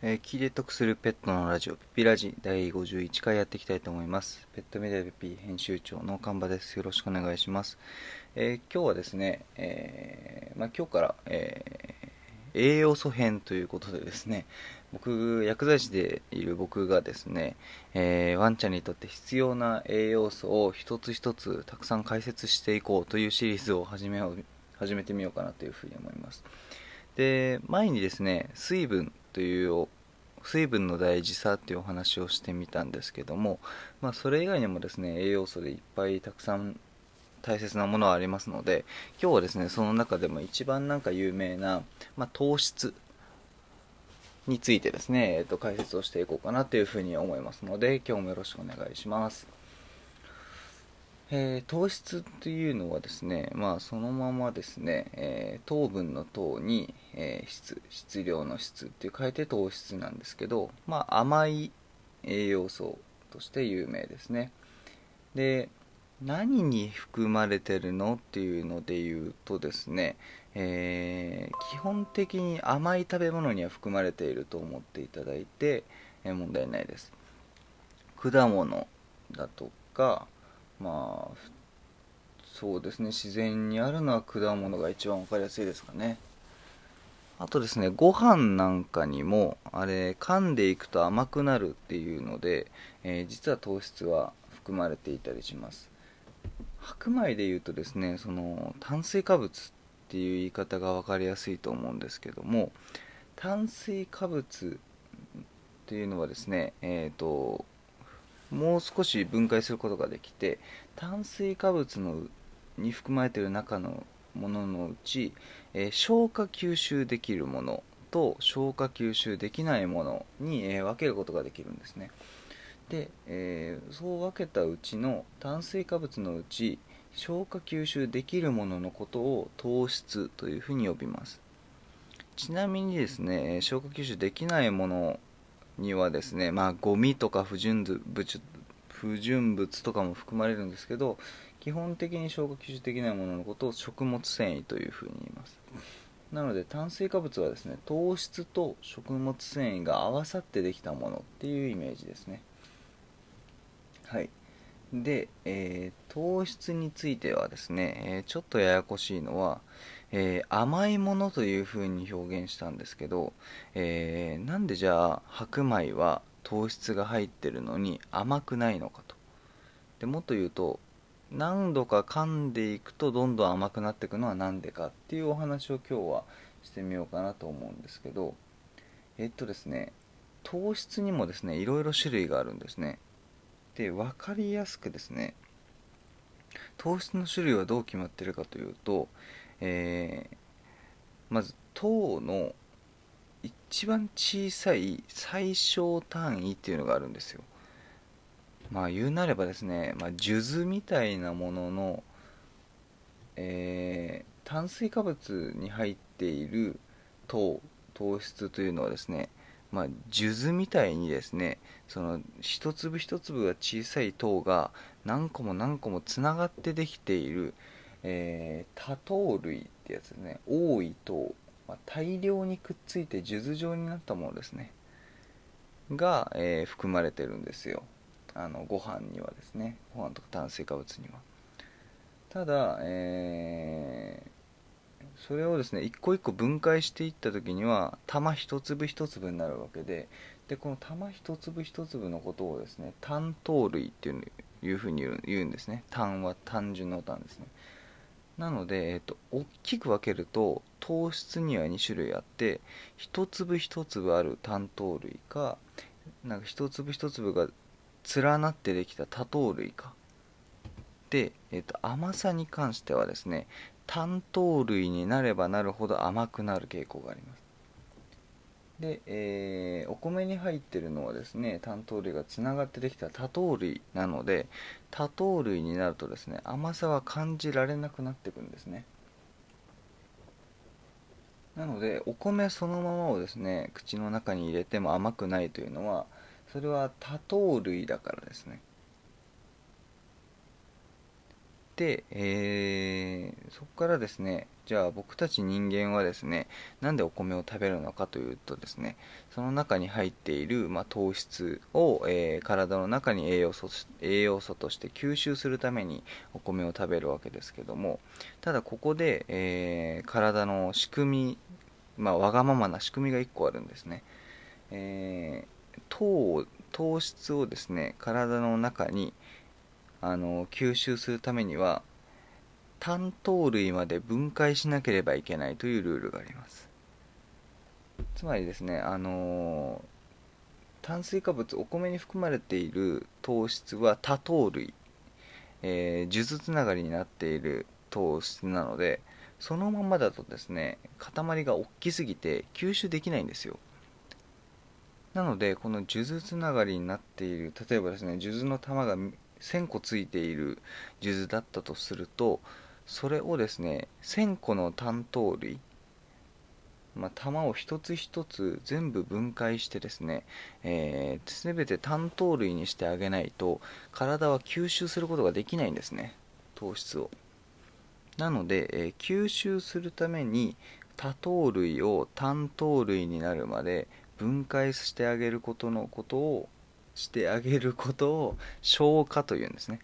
えー、聞いて得するペットのラジオ、ピピラジ第51回やっていきたいと思います。ペットメディアピピ編集長の神場です。よろしくお願いします。えー、今日はですね、えー、まあ、今日から、え栄養素編ということでですね、僕、薬剤師でいる僕がですね、えワンちゃんにとって必要な栄養素を一つ一つたくさん解説していこうというシリーズを始め始めてみようかなというふうに思います。で、前にですね、水分という水分の大事さっていうお話をしてみたんですけども、まあ、それ以外にもですね栄養素でいっぱいたくさん大切なものはありますので今日はですねその中でも一番なんか有名な、まあ、糖質についてですね、えー、と解説をしていこうかなというふうに思いますので今日もよろしくお願いします。えー、糖質というのはですね、まあ、そのままですね、えー、糖分の糖に、えー、質、質量の質って書いて糖質なんですけど、まあ、甘い栄養素として有名ですね。で、何に含まれてるのっていうので言うとですね、え基本的に甘い食べ物には含まれていると思っていただいて、え問題ないです。果物だとか、まあそうですね自然にあるのは果物が一番分かりやすいですかね。あとですねご飯なんかにもあれ噛んでいくと甘くなるっていうので、えー、実は糖質は含まれていたりします。白米でいうとですねその炭水化物っていう言い方が分かりやすいと思うんですけども炭水化物っていうのはですねえっ、ー、ともう少し分解することができて炭水化物のに含まれている中のもののうち、えー、消化吸収できるものと消化吸収できないものに、えー、分けることができるんですね。で、えー、そう分けたうちの炭水化物のうち消化吸収できるもののことを糖質というふうに呼びます。ちなみにですね消化吸収できないものにはですね、まあ、ゴミとか不純物不純物とかも含まれるんですけど基本的に消化吸収できないもののことを食物繊維というふうに言います。なので炭水化物はですね糖質と食物繊維が合わさってできたものっていうイメージですね。はい。で、えー、糖質についてはですね、えー、ちょっとややこしいのは、えー、甘いものというふうに表現したんですけど、えー、なんでじゃあ白米は糖質が入ってるのに甘くないのかと。でもっと言うと何度か噛んでいくとどんどん甘くなっていくのは何でかっていうお話を今日はしてみようかなと思うんですけどえっとですね糖質にもですねいろいろ種類があるんですね。で分かりやすくですね糖質の種類はどう決まってるかというとえー、まず糖の一番小さい最小単位っていうのがあるんですよ。まあ言うなればですね、まあ、数珠みたいなものの、えー、炭水化物に入っている糖糖質というのはですねまあ、数珠みたいにですねその一粒一粒が小さい糖が何個も何個もつながってできている、えー、多糖類ってやつですね。多い糖、まあ、大量にくっついて数珠状になったものですね。が、えー、含まれてるんですよ。あのご飯にはですね。ご飯とか炭水化物には。ただ、えー、それをですね一個一個分解していった時には玉一粒一粒になるわけででこの玉一粒一粒のことをですね単糖類っていういうふうに言うんですね。単は単純の単ですね。なので、えっと、大きく分けると糖質には2種類あって一粒一粒ある単糖類かなんか一粒一粒が連なってできた多糖類か。で、えっと、甘さに関してはですね単糖類になればなるほど甘くなる傾向があります。で、えー、お米に入ってるのはですね単糖類がつながってできた多糖類なので多糖類になるとですね甘さは感じられなくなっていくんですね。なのでお米そのままをですね口の中に入れても甘くないというのはそれは多糖類だからですね。で、えー、そこからですねじゃあ僕たち人間はですねなんでお米を食べるのかというとですねその中に入っている、まあ、糖質を、えー、体の中に栄養素栄養素として吸収するためにお米を食べるわけですけどもただここで、えー、体の仕組み、まあ、わがままな仕組みが1個あるんですね、えー、糖糖質をですね体の中にあの吸収するためには単糖類まで分解しなければいけないというルールがあります。つまりですねあの炭水化物お米に含まれている糖質は多糖類、えー、数珠つながりになっている糖質なのでそのままだとですね塊が大きすぎて吸収できないんですよ。なのでこの数珠つながりになっている例えばですね数珠の玉が1000個ついている数珠だったとするとそれをですね1000個の単糖類まあ、玉を一つ一つ全部分解してですね、えー、全て単糖類にしてあげないと体は吸収することができないんですね糖質を。なので、えー、吸収するために多糖類を単糖類になるまで分解してあげることのことをしてあげることを消化というんですね。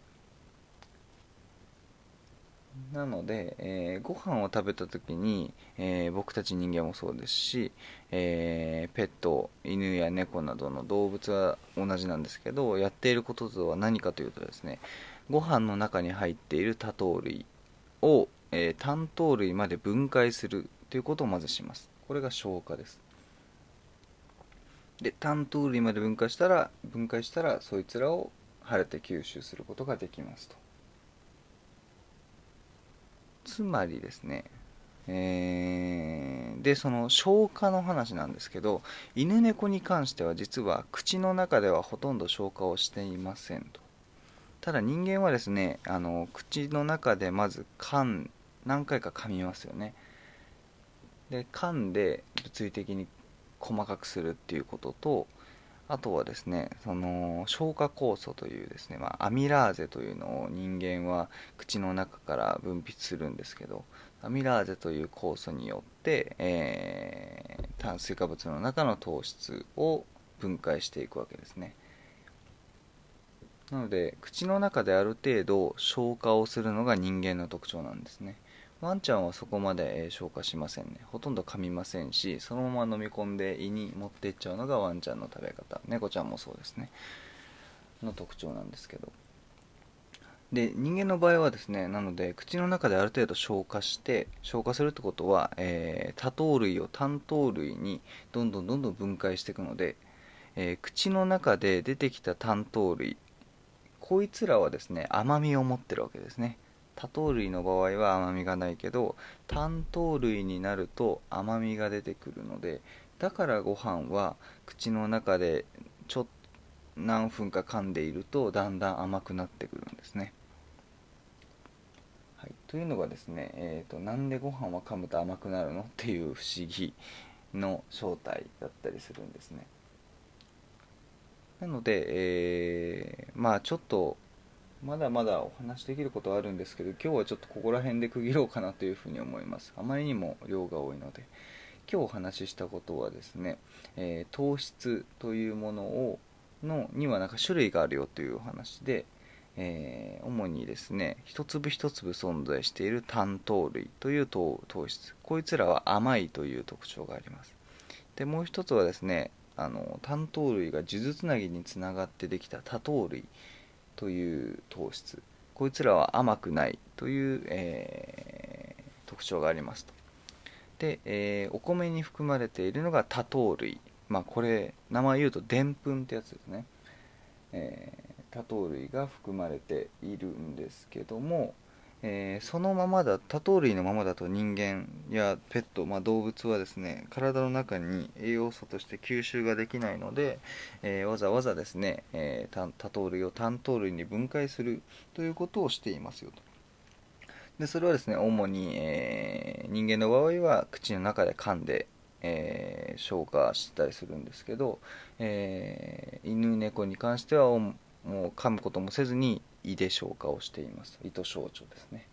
なので、えー、ご飯を食べた時に、えー、僕たち人間もそうですし、えー、ペット犬や猫などの動物は同じなんですけどやっていることとは何かというとですねご飯の中に入っている多糖類を、え単糖類まで分解するということをまずします。これが消化です。で単糖類まで分解したら分解したらそいつらを晴れて吸収することができますと。つまりですねえー、でその消化の話なんですけど犬猫に関しては実は口の中ではほとんど消化をしていませんと。ただ人間はですねあの口の中でまず噛ん何回か噛みますよね。で噛んで物理的に細かくするっていうこととあとはですねその消化酵素というですね、まあ、アミラーゼというのを人間は口の中から分泌するんですけどアミラーゼという酵素によって、えー、炭水化物の中の糖質を分解していくわけですね。なので口の中である程度消化をするのが人間の特徴なんですね。ワンちゃんはそこまで、消化しませんね。ほとんど噛みませんしそのまま飲み込んで胃に持っていっちゃうのがワンちゃんの食べ方。猫ちゃんもそうですね。の特徴なんですけど。で人間の場合はですねなので口の中である程度消化して消化するってことは、えー、多糖類を単糖類にどんどんどんどん分解していくので、えー、口の中で出てきた単糖類こいつらはですね甘みを持ってるわけですね。多糖類の場合は甘みがないけど単糖類になると甘みが出てくるのでだからご飯は口の中でちょっと何分か噛んでいるとだんだん甘くなってくるんですね、はい、というのがですね、えーと、なんでご飯は噛むと甘くなるの？っていう不思議の正体だったりするんですね。なので、えー、まあちょっとまだまだお話できることはあるんですけど今日はちょっとここら辺で区切ろうかなというふうに思います。あまりにも量が多いので。今日お話ししたことはですね、えー、糖質というものをのにはなんか種類があるよというお話で、えー、主にですね一粒一粒存在している単糖類という糖質。こいつらは甘いという特徴があります。でもう一つはですねあの単糖類が数珠つなぎにつながってできた多糖類。という糖質。こいつらは甘くないという、えー、特徴がありますと。で、えー、お米に含まれているのが多糖類。まあこれ名前言うとでんぷんってやつですね、えー、多糖類が含まれているんですけどもえー、そのままだ多糖類のままだと人間やペット、まあ、動物はですね体の中に栄養素として吸収ができないので、えー、わざわざですね、えー、多糖類を単糖類に分解するということをしていますよと。でそれはですね主に、え人間の場合は口の中で噛んで、え消化したりするんですけど、え犬猫に関してはもう噛むこともせずに胃で消化をしています。胃と小腸ですね。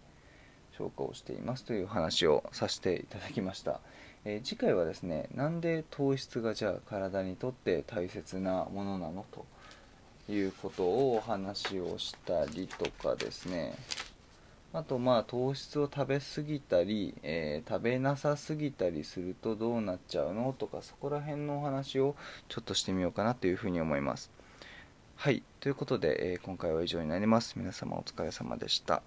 消化をしていますという話をさせていただきました。えー、次回はですねなんで糖質がじゃあ体にとって大切なものなのということをお話をしたりとかですね。あとまあ糖質を食べ過ぎたり、えー、食べなさすぎたりするとどうなっちゃうのとかそこら辺のお話をちょっとしてみようかなというふうに思います。はい。ということで、えー、今回は以上になります。皆様お疲れ様でした。